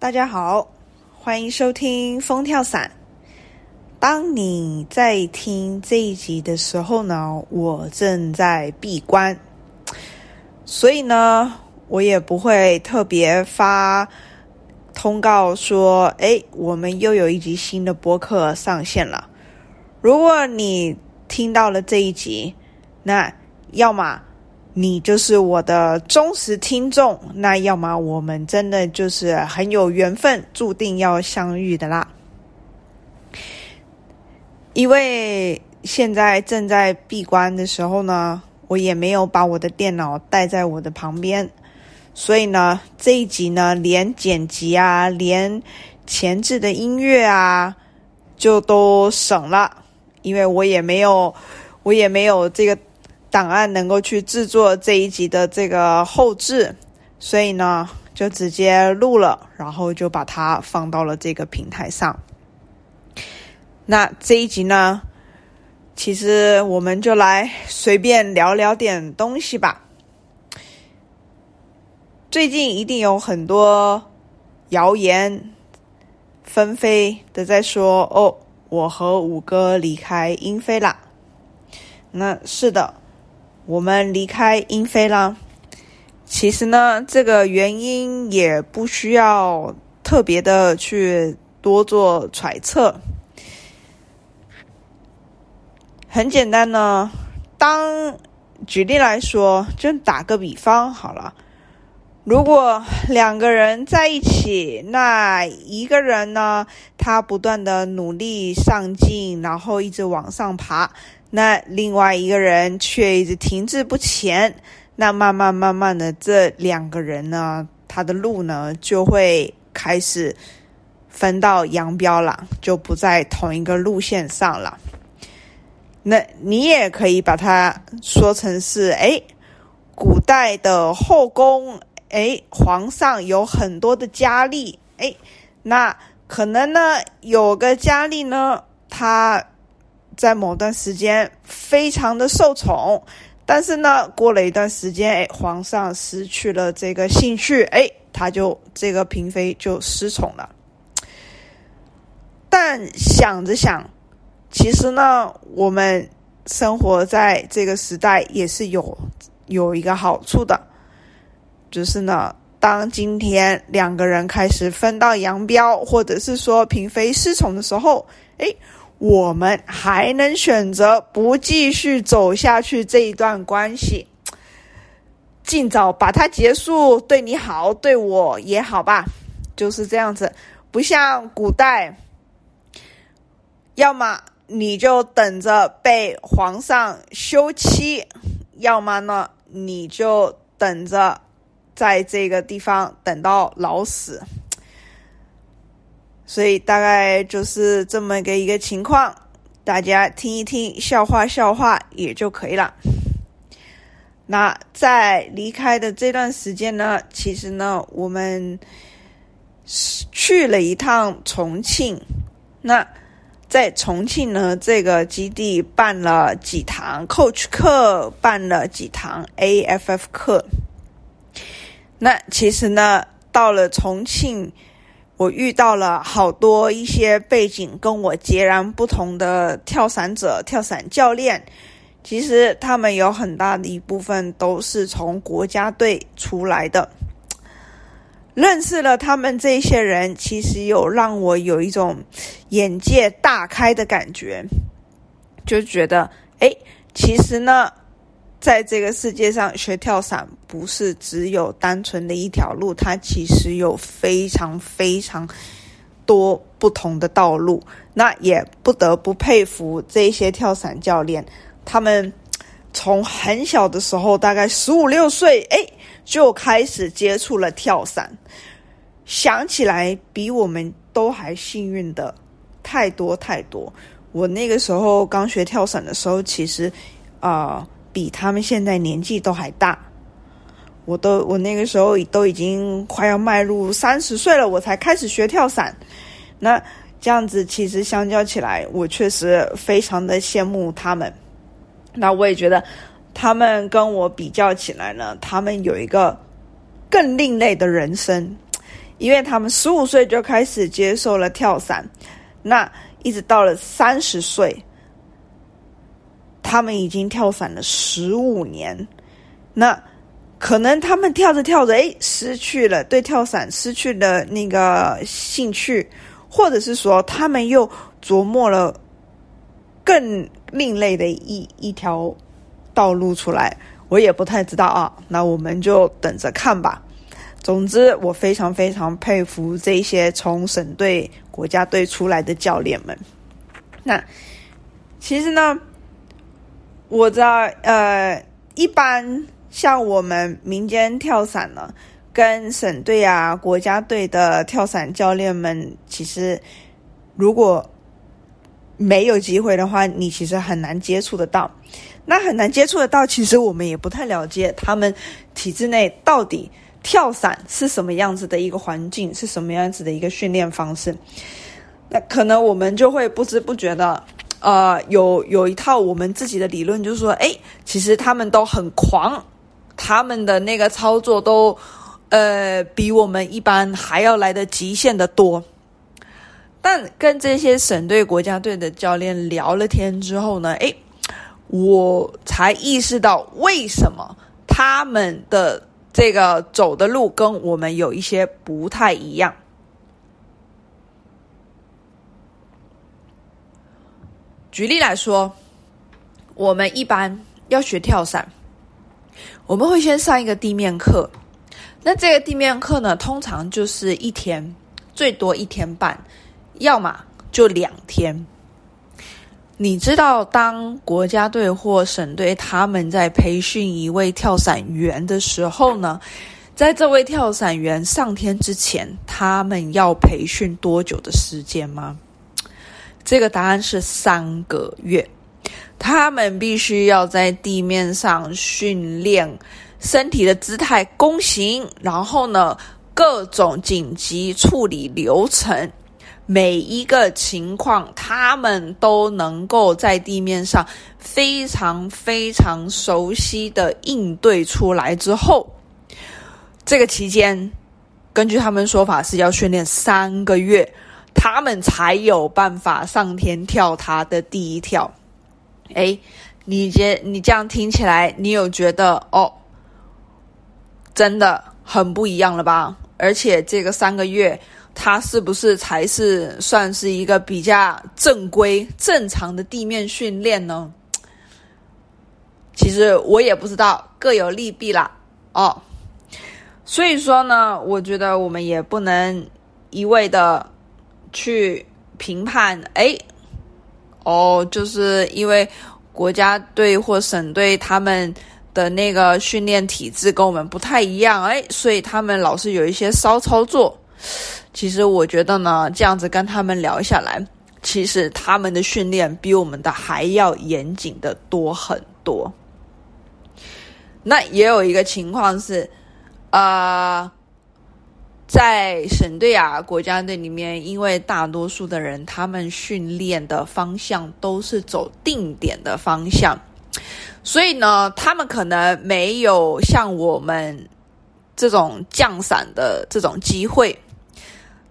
大家好，欢迎收听风跳伞。当你在听这一集的时候呢，我正在闭关，所以呢，我也不会特别发通告说：“哎，我们又有一集新的播客上线了。”如果你听到了这一集，那要么。你就是我的忠实听众，那要么我们真的就是很有缘分，注定要相遇的啦。因为现在正在闭关的时候呢，我也没有把我的电脑带在我的旁边，所以呢，这一集呢，连剪辑啊，连前置的音乐啊，就都省了，因为我也没有，我也没有这个。档案能够去制作这一集的这个后置，所以呢，就直接录了，然后就把它放到了这个平台上。那这一集呢，其实我们就来随便聊聊点东西吧。最近一定有很多谣言纷飞的在说：“哦，我和五哥离开英飞了。”那是的。我们离开英飞啦。其实呢，这个原因也不需要特别的去多做揣测。很简单呢，当举例来说，就打个比方好了。如果两个人在一起，那一个人呢，他不断的努力上进，然后一直往上爬。那另外一个人却一直停滞不前，那慢慢慢慢的，这两个人呢，他的路呢就会开始分道扬镳了，就不在同一个路线上了。那你也可以把它说成是，哎，古代的后宫，哎，皇上有很多的佳丽，哎，那可能呢有个佳丽呢，她。在某段时间非常的受宠，但是呢，过了一段时间，哎，皇上失去了这个兴趣，哎，他就这个嫔妃就失宠了。但想着想，其实呢，我们生活在这个时代也是有有一个好处的，就是呢，当今天两个人开始分道扬镳，或者是说嫔妃失宠的时候，哎。我们还能选择不继续走下去这一段关系，尽早把它结束，对你好，对我也好吧，就是这样子。不像古代，要么你就等着被皇上休妻，要么呢你就等着在这个地方等到老死。所以大概就是这么个一个情况，大家听一听，笑话笑话也就可以了。那在离开的这段时间呢，其实呢，我们去了一趟重庆。那在重庆呢，这个基地办了几堂 Coach 课，办了几堂 AFF 课。那其实呢，到了重庆。我遇到了好多一些背景跟我截然不同的跳伞者、跳伞教练，其实他们有很大的一部分都是从国家队出来的。认识了他们这些人，其实有让我有一种眼界大开的感觉，就觉得，哎，其实呢。在这个世界上，学跳伞不是只有单纯的一条路，它其实有非常非常多不同的道路。那也不得不佩服这些跳伞教练，他们从很小的时候，大概十五六岁，哎，就开始接触了跳伞。想起来，比我们都还幸运的太多太多。我那个时候刚学跳伞的时候，其实啊。比他们现在年纪都还大，我都我那个时候都已经快要迈入三十岁了，我才开始学跳伞。那这样子其实相较起来，我确实非常的羡慕他们。那我也觉得他们跟我比较起来呢，他们有一个更另类的人生，因为他们十五岁就开始接受了跳伞，那一直到了三十岁，他们已经跳伞了十五年。那可能他们跳着跳着，哎，失去了对跳伞失去了那个兴趣，或者是说他们又琢磨了更另类的一一条道路出来。我也不太知道啊，那我们就等着看吧。总之，我非常非常佩服这些从省队、国家队出来的教练们。那其实呢，我知道呃，一般像我们民间跳伞呢，跟省队啊、国家队的跳伞教练们，其实如果没有机会的话，你其实很难接触得到。那很难接触得到，其实我们也不太了解他们体制内到底跳伞是什么样子的一个环境，是什么样子的一个训练方式。那可能我们就会不知不觉的，呃，有有一套我们自己的理论，就是说，哎，其实他们都很狂，他们的那个操作都，呃，比我们一般还要来的极限的多。但跟这些省队、国家队的教练聊了天之后呢，哎。我才意识到为什么他们的这个走的路跟我们有一些不太一样。举例来说，我们一般要学跳伞，我们会先上一个地面课。那这个地面课呢，通常就是一天，最多一天半，要么就两天。你知道，当国家队或省队他们在培训一位跳伞员的时候呢，在这位跳伞员上天之前，他们要培训多久的时间吗？这个答案是三个月。他们必须要在地面上训练身体的姿态、弓形，然后呢，各种紧急处理流程。每一个情况，他们都能够在地面上非常非常熟悉的应对出来之后，这个期间，根据他们说法是要训练三个月，他们才有办法上天跳他的第一跳。哎，你觉你这样听起来，你有觉得哦，真的很不一样了吧？而且这个三个月。它是不是才是算是一个比较正规、正常的地面训练呢？其实我也不知道，各有利弊啦。哦，所以说呢，我觉得我们也不能一味的去评判。哎，哦，就是因为国家队或省队他们的那个训练体制跟我们不太一样，哎，所以他们老是有一些骚操作。其实我觉得呢，这样子跟他们聊下来，其实他们的训练比我们的还要严谨的多很多。那也有一个情况是，呃，在省队啊、国家队里面，因为大多数的人他们训练的方向都是走定点的方向，所以呢，他们可能没有像我们这种降伞的这种机会。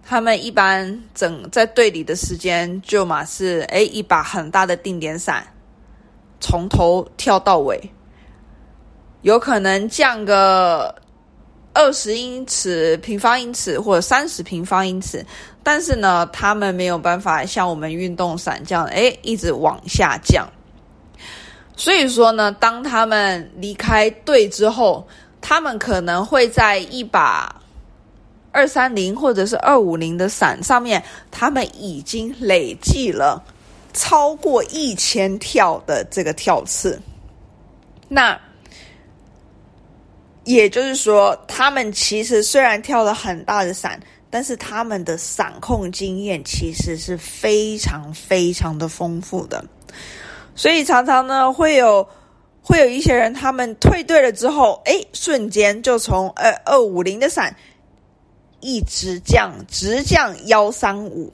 他们一般整在队里的时间就嘛是哎一把很大的定点伞，从头跳到尾，有可能降个二十英尺平方英尺或者三十平方英尺，但是呢，他们没有办法像我们运动伞这样哎一直往下降。所以说呢，当他们离开队之后，他们可能会在一把。二三零或者是二五零的伞上面，他们已经累计了超过一千跳的这个跳次。那也就是说，他们其实虽然跳了很大的伞，但是他们的伞控经验其实是非常非常的丰富的。所以常常呢，会有会有一些人，他们退队了之后，哎，瞬间就从二二五零的伞。一直降，直降幺三五，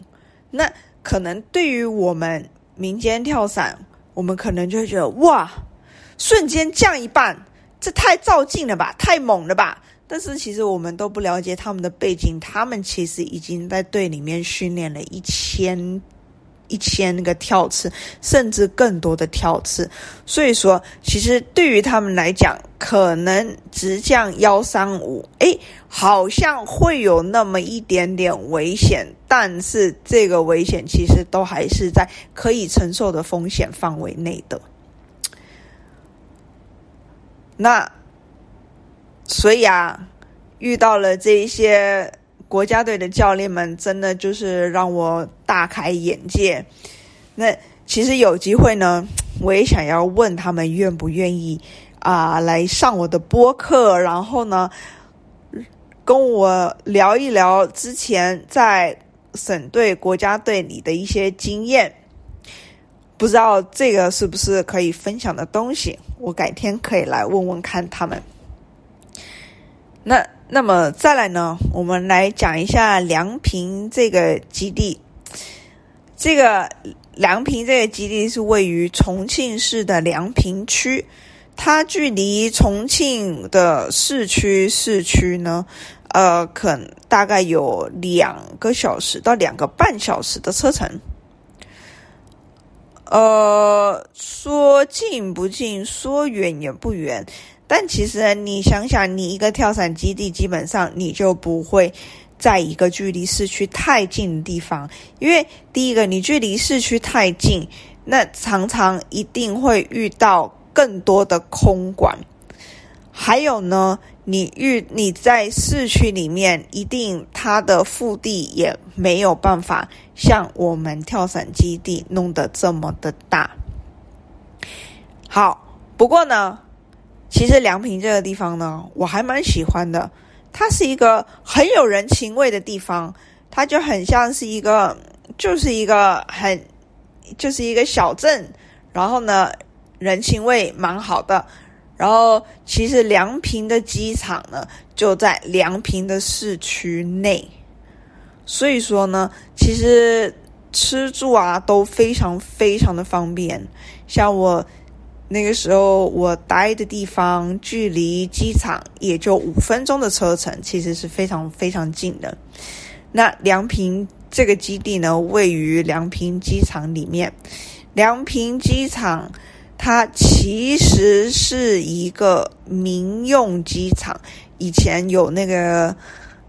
那可能对于我们民间跳伞，我们可能就会觉得哇，瞬间降一半，这太照镜了吧，太猛了吧？但是其实我们都不了解他们的背景，他们其实已经在队里面训练了一千。一千个跳次，甚至更多的跳次，所以说，其实对于他们来讲，可能直降幺三五，哎，好像会有那么一点点危险，但是这个危险其实都还是在可以承受的风险范围内的。那，所以啊，遇到了这一些。国家队的教练们真的就是让我大开眼界。那其实有机会呢，我也想要问他们愿不愿意啊来上我的播客，然后呢跟我聊一聊之前在省队、国家队里的一些经验。不知道这个是不是可以分享的东西？我改天可以来问问看他们。那。那么再来呢，我们来讲一下梁平这个基地。这个梁平这个基地是位于重庆市的梁平区，它距离重庆的市区市区呢，呃，可大概有两个小时到两个半小时的车程。呃，说近不近，说远也不远。但其实你想想，你一个跳伞基地，基本上你就不会在一个距离市区太近的地方，因为第一个你距离市区太近，那常常一定会遇到更多的空管，还有呢，你遇你在市区里面，一定它的腹地也没有办法像我们跳伞基地弄得这么的大。好，不过呢。其实梁平这个地方呢，我还蛮喜欢的。它是一个很有人情味的地方，它就很像是一个，就是一个很，就是一个小镇。然后呢，人情味蛮好的。然后，其实梁平的机场呢，就在梁平的市区内，所以说呢，其实吃住啊都非常非常的方便。像我。那个时候我待的地方距离机场也就五分钟的车程，其实是非常非常近的。那梁平这个基地呢，位于梁平机场里面。梁平机场它其实是一个民用机场，以前有那个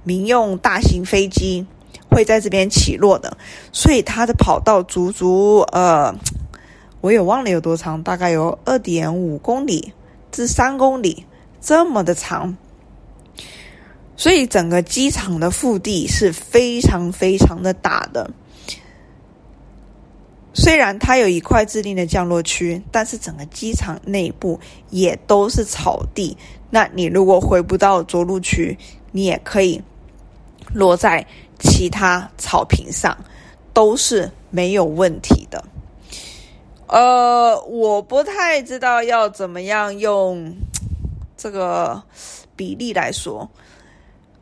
民用大型飞机会在这边起落的，所以它的跑道足足呃。我也忘了有多长，大概有二点五公里至三公里这么的长，所以整个机场的腹地是非常非常的大的。虽然它有一块制定的降落区，但是整个机场内部也都是草地。那你如果回不到着陆区，你也可以落在其他草坪上，都是没有问题的。呃，我不太知道要怎么样用这个比例来说。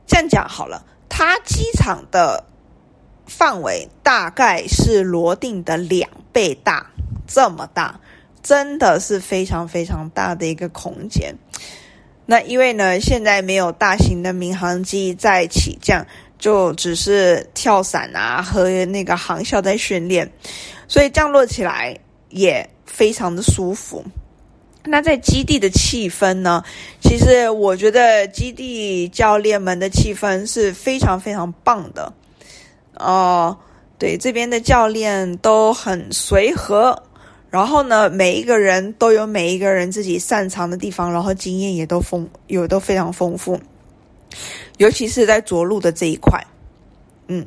这样讲好了，它机场的范围大概是罗定的两倍大，这么大，真的是非常非常大的一个空间。那因为呢，现在没有大型的民航机在起降，就只是跳伞啊和那个航校在训练，所以降落起来。也非常的舒服。那在基地的气氛呢？其实我觉得基地教练们的气氛是非常非常棒的。哦，对，这边的教练都很随和。然后呢，每一个人都有每一个人自己擅长的地方，然后经验也都丰有都非常丰富。尤其是在着陆的这一块，嗯。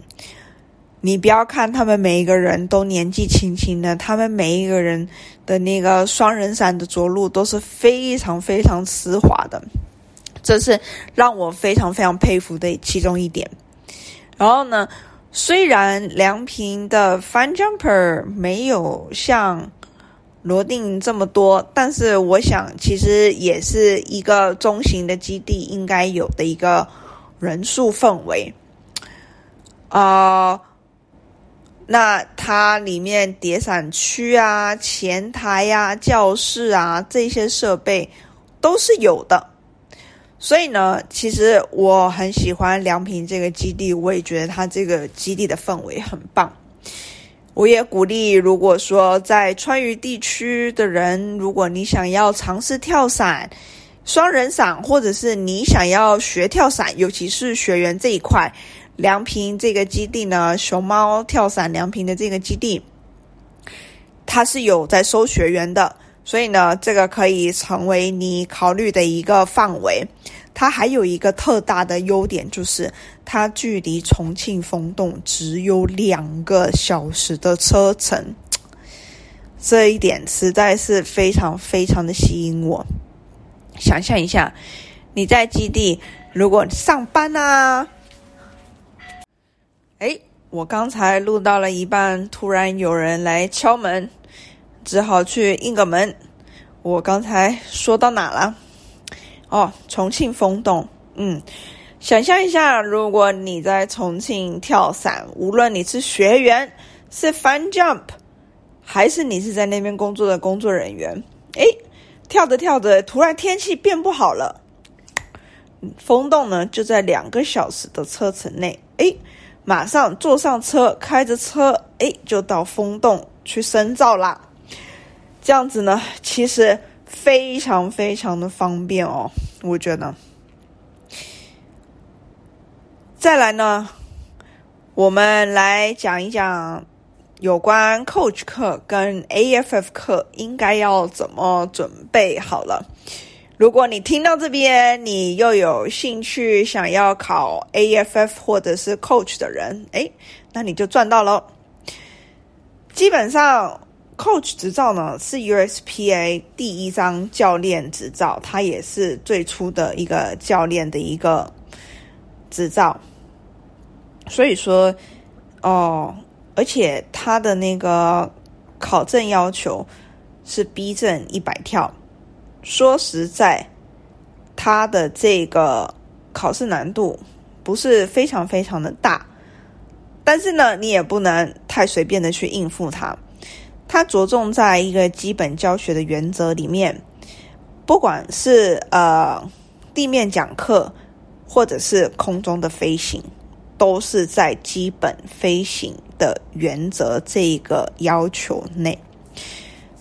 你不要看他们每一个人都年纪轻轻的，他们每一个人的那个双人伞的着陆都是非常非常丝滑的，这是让我非常非常佩服的其中一点。然后呢，虽然梁平的 Fun Jumper 没有像罗定这么多，但是我想其实也是一个中型的基地应该有的一个人数氛围啊。那它里面叠伞区啊、前台呀、教室啊这些设备都是有的，所以呢，其实我很喜欢梁平这个基地，我也觉得它这个基地的氛围很棒。我也鼓励，如果说在川渝地区的人，如果你想要尝试跳伞、双人伞，或者是你想要学跳伞，尤其是学员这一块，梁平这个基地呢，熊猫跳伞梁平的这个基地，它是有在收学员的。所以呢，这个可以成为你考虑的一个范围。它还有一个特大的优点，就是它距离重庆风洞只有两个小时的车程。这一点实在是非常非常的吸引我。想象一下，你在基地如果上班啊，哎，我刚才录到了一半，突然有人来敲门。只好去应个门。我刚才说到哪了？哦，重庆风洞。嗯，想象一下，如果你在重庆跳伞，无论你是学员、是 fun jump，还是你是在那边工作的工作人员，诶，跳着跳着，突然天气变不好了。风洞呢，就在两个小时的车程内。诶，马上坐上车，开着车，诶，就到风洞去深造啦。这样子呢，其实非常非常的方便哦，我觉得。再来呢，我们来讲一讲有关 Coach 课跟 AFF 课应该要怎么准备好了。如果你听到这边，你又有兴趣想要考 AFF 或者是 Coach 的人，哎，那你就赚到了。基本上。Coach 执照呢是 USPA 第一张教练执照，它也是最初的一个教练的一个执照。所以说，哦，而且它的那个考证要求是 B 证一百跳。说实在，它的这个考试难度不是非常非常的大，但是呢，你也不能太随便的去应付它。它着重在一个基本教学的原则里面，不管是呃地面讲课，或者是空中的飞行，都是在基本飞行的原则这一个要求内。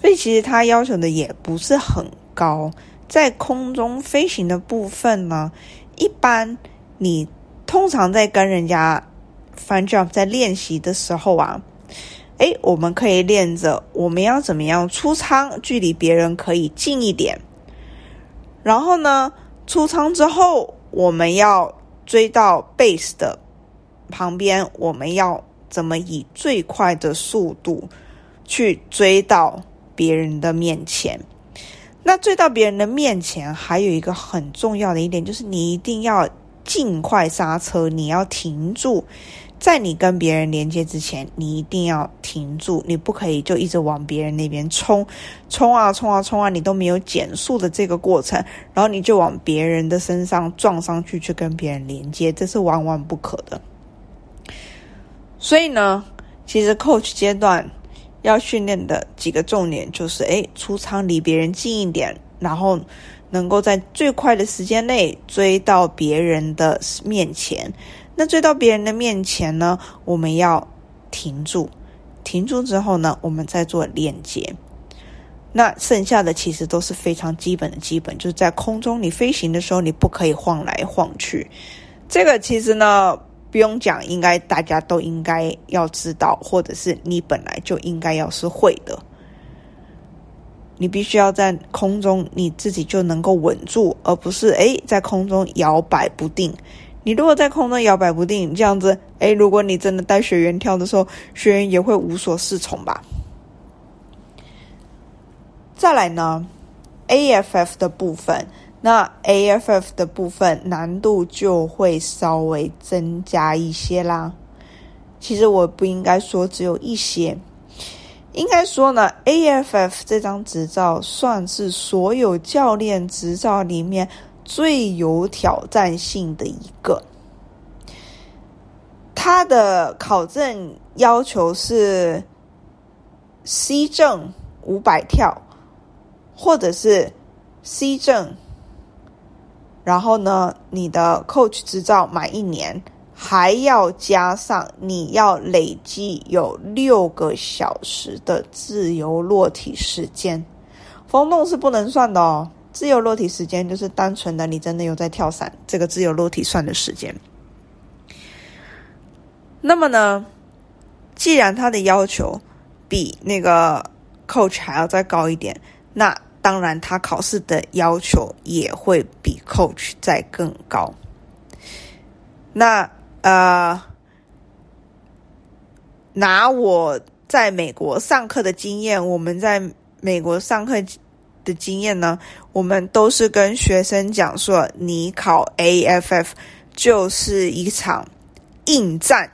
所以其实它要求的也不是很高。在空中飞行的部分呢，一般你通常在跟人家 fun job 在练习的时候啊。哎，我们可以练着我们要怎么样出舱，距离别人可以近一点。然后呢，出舱之后，我们要追到 base 的旁边，我们要怎么以最快的速度去追到别人的面前？那追到别人的面前，还有一个很重要的一点，就是你一定要尽快刹车，你要停住。在你跟别人连接之前，你一定要停住，你不可以就一直往别人那边冲，冲啊冲啊冲啊，你都没有减速的这个过程，然后你就往别人的身上撞上去，去跟别人连接，这是万万不可的。所以呢，其实 coach 阶段要训练的几个重点就是：哎，出舱离别人近一点，然后能够在最快的时间内追到别人的面前。那追到别人的面前呢，我们要停住，停住之后呢，我们再做链接。那剩下的其实都是非常基本的基本，就是在空中你飞行的时候，你不可以晃来晃去。这个其实呢不用讲，应该大家都应该要知道，或者是你本来就应该要是会的。你必须要在空中你自己就能够稳住，而不是诶在空中摇摆不定。你如果在空中摇摆不定，这样子，哎，如果你真的带学员跳的时候，学员也会无所适从吧。再来呢，AFF 的部分，那 AFF 的部分难度就会稍微增加一些啦。其实我不应该说只有一些，应该说呢，AFF 这张执照算是所有教练执照里面。最有挑战性的一个，它的考证要求是 C 证五百跳，或者是 C 证然后呢，你的 coach 执照满一年，还要加上你要累计有六个小时的自由落体时间，风洞是不能算的哦。自由落体时间就是单纯的你真的有在跳伞，这个自由落体算的时间。那么呢，既然他的要求比那个 coach 还要再高一点，那当然他考试的要求也会比 coach 再更高。那呃，拿我在美国上课的经验，我们在美国上课。的经验呢，我们都是跟学生讲说，你考 AFF 就是一场硬战，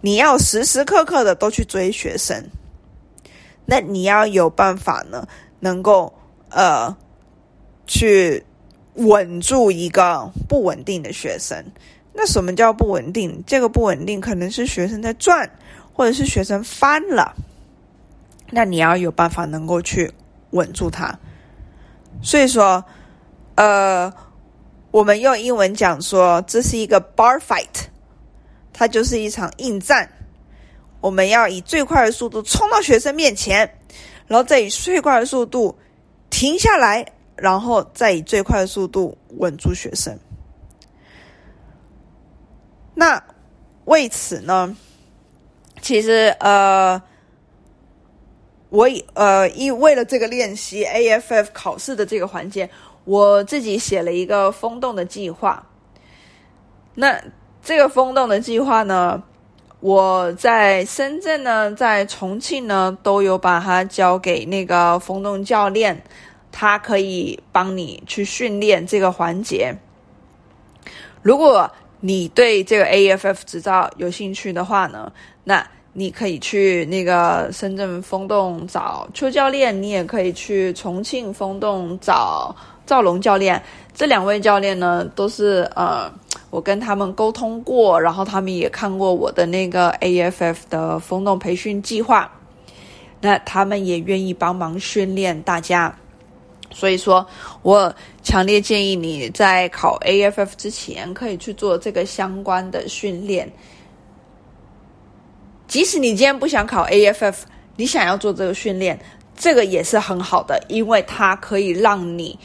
你要时时刻刻的都去追学生，那你要有办法呢，能够呃去稳住一个不稳定的学生。那什么叫不稳定？这个不稳定可能是学生在转，或者是学生翻了，那你要有办法能够去。稳住它，所以说，呃，我们用英文讲说这是一个 bar fight，它就是一场硬战。我们要以最快的速度冲到学生面前，然后再以最快的速度停下来，然后再以最快的速度稳住学生。那为此呢，其实呃。我呃，因为了这个练习 AFF 考试的这个环节，我自己写了一个风洞的计划。那这个风洞的计划呢，我在深圳呢，在重庆呢，都有把它交给那个风洞教练，他可以帮你去训练这个环节。如果你对这个 AFF 执照有兴趣的话呢，那。你可以去那个深圳风洞找邱教练，你也可以去重庆风洞找赵龙教练。这两位教练呢，都是呃，我跟他们沟通过，然后他们也看过我的那个 AFF 的风洞培训计划，那他们也愿意帮忙训练大家。所以说我强烈建议你在考 AFF 之前，可以去做这个相关的训练。即使你今天不想考 AFF，你想要做这个训练，这个也是很好的，因为它可以让你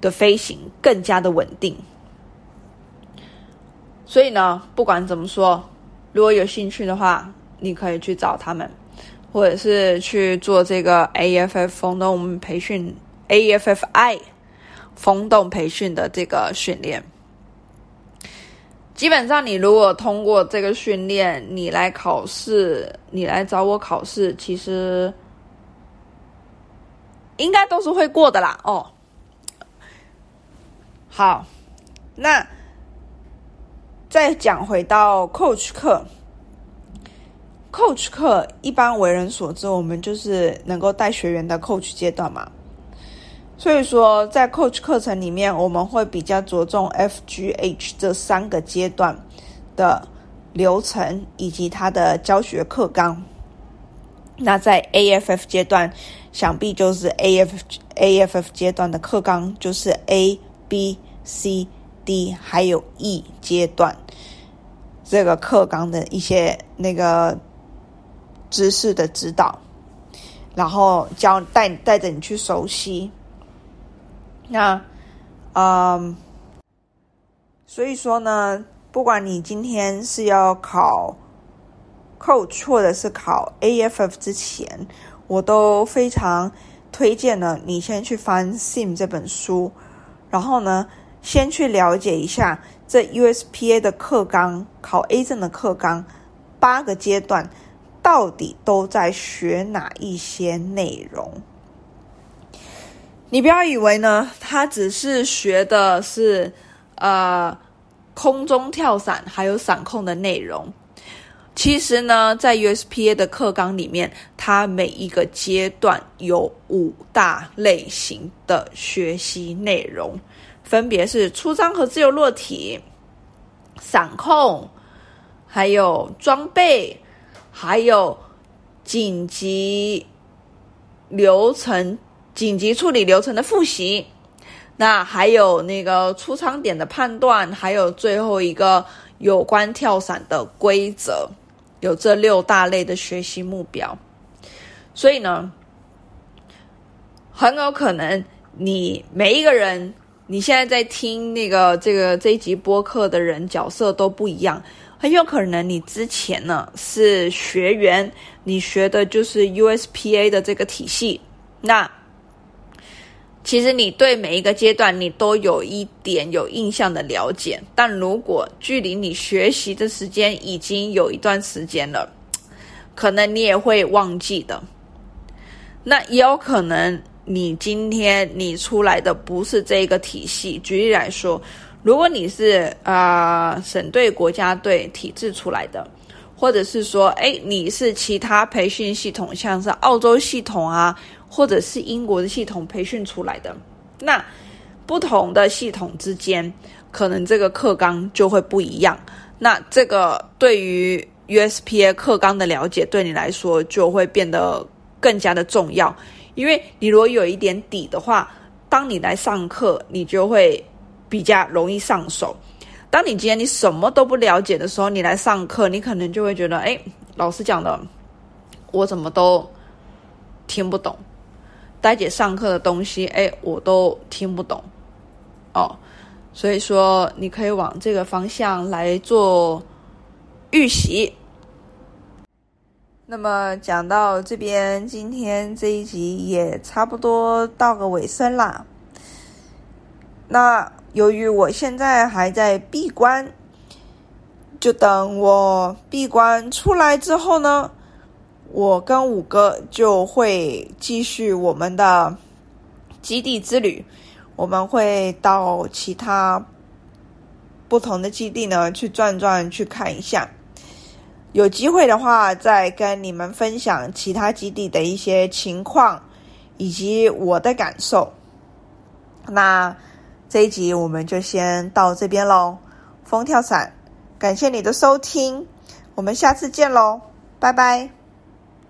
的飞行更加的稳定。所以呢，不管怎么说，如果有兴趣的话，你可以去找他们，或者是去做这个 AFF 风洞培训 AFFI 风洞培训的这个训练。基本上，你如果通过这个训练，你来考试，你来找我考试，其实应该都是会过的啦。哦，好，那再讲回到 coach 课，coach 课一般为人所知，我们就是能够带学员的 coach 阶段嘛。所以说，在 Coach 课程里面，我们会比较着重 F、G、H 这三个阶段的流程以及它的教学课纲。那在 AFF 阶段，想必就是 AF AFF 阶段的课纲就是 A、B、C、D 还有 E 阶段这个课纲的一些那个知识的指导，然后教带带着你去熟悉。那，嗯，所以说呢，不管你今天是要考 Coach 或者是考 AFF 之前，我都非常推荐呢，你先去翻《Sim》这本书，然后呢，先去了解一下这 USPA 的课纲，考 A 证的课纲，八个阶段到底都在学哪一些内容。你不要以为呢，他只是学的是呃空中跳伞还有伞控的内容。其实呢，在 USPA 的课纲里面，它每一个阶段有五大类型的学习内容，分别是出张和自由落体、伞控，还有装备，还有紧急流程。紧急处理流程的复习，那还有那个出仓点的判断，还有最后一个有关跳伞的规则，有这六大类的学习目标。所以呢，很有可能你每一个人，你现在在听那个这个这一集播客的人角色都不一样。很有可能你之前呢是学员，你学的就是 USPA 的这个体系，那。其实你对每一个阶段你都有一点有印象的了解，但如果距离你学习的时间已经有一段时间了，可能你也会忘记的。那也有可能你今天你出来的不是这个体系。举例来说，如果你是啊省队、国家队体制出来的，或者是说，哎，你是其他培训系统，像是澳洲系统啊。或者是英国的系统培训出来的，那不同的系统之间，可能这个课纲就会不一样。那这个对于 USPA 课纲的了解，对你来说就会变得更加的重要。因为你如果有一点底的话，当你来上课，你就会比较容易上手。当你今天你什么都不了解的时候，你来上课，你可能就会觉得，哎，老师讲的，我怎么都听不懂。呆姐上课的东西，哎，我都听不懂哦，所以说你可以往这个方向来做预习。那么讲到这边，今天这一集也差不多到个尾声啦。那由于我现在还在闭关，就等我闭关出来之后呢。我跟五哥就会继续我们的基地之旅，我们会到其他不同的基地呢去转转，去看一下。有机会的话，再跟你们分享其他基地的一些情况以及我的感受。那这一集我们就先到这边喽。风跳伞，感谢你的收听，我们下次见喽，拜拜。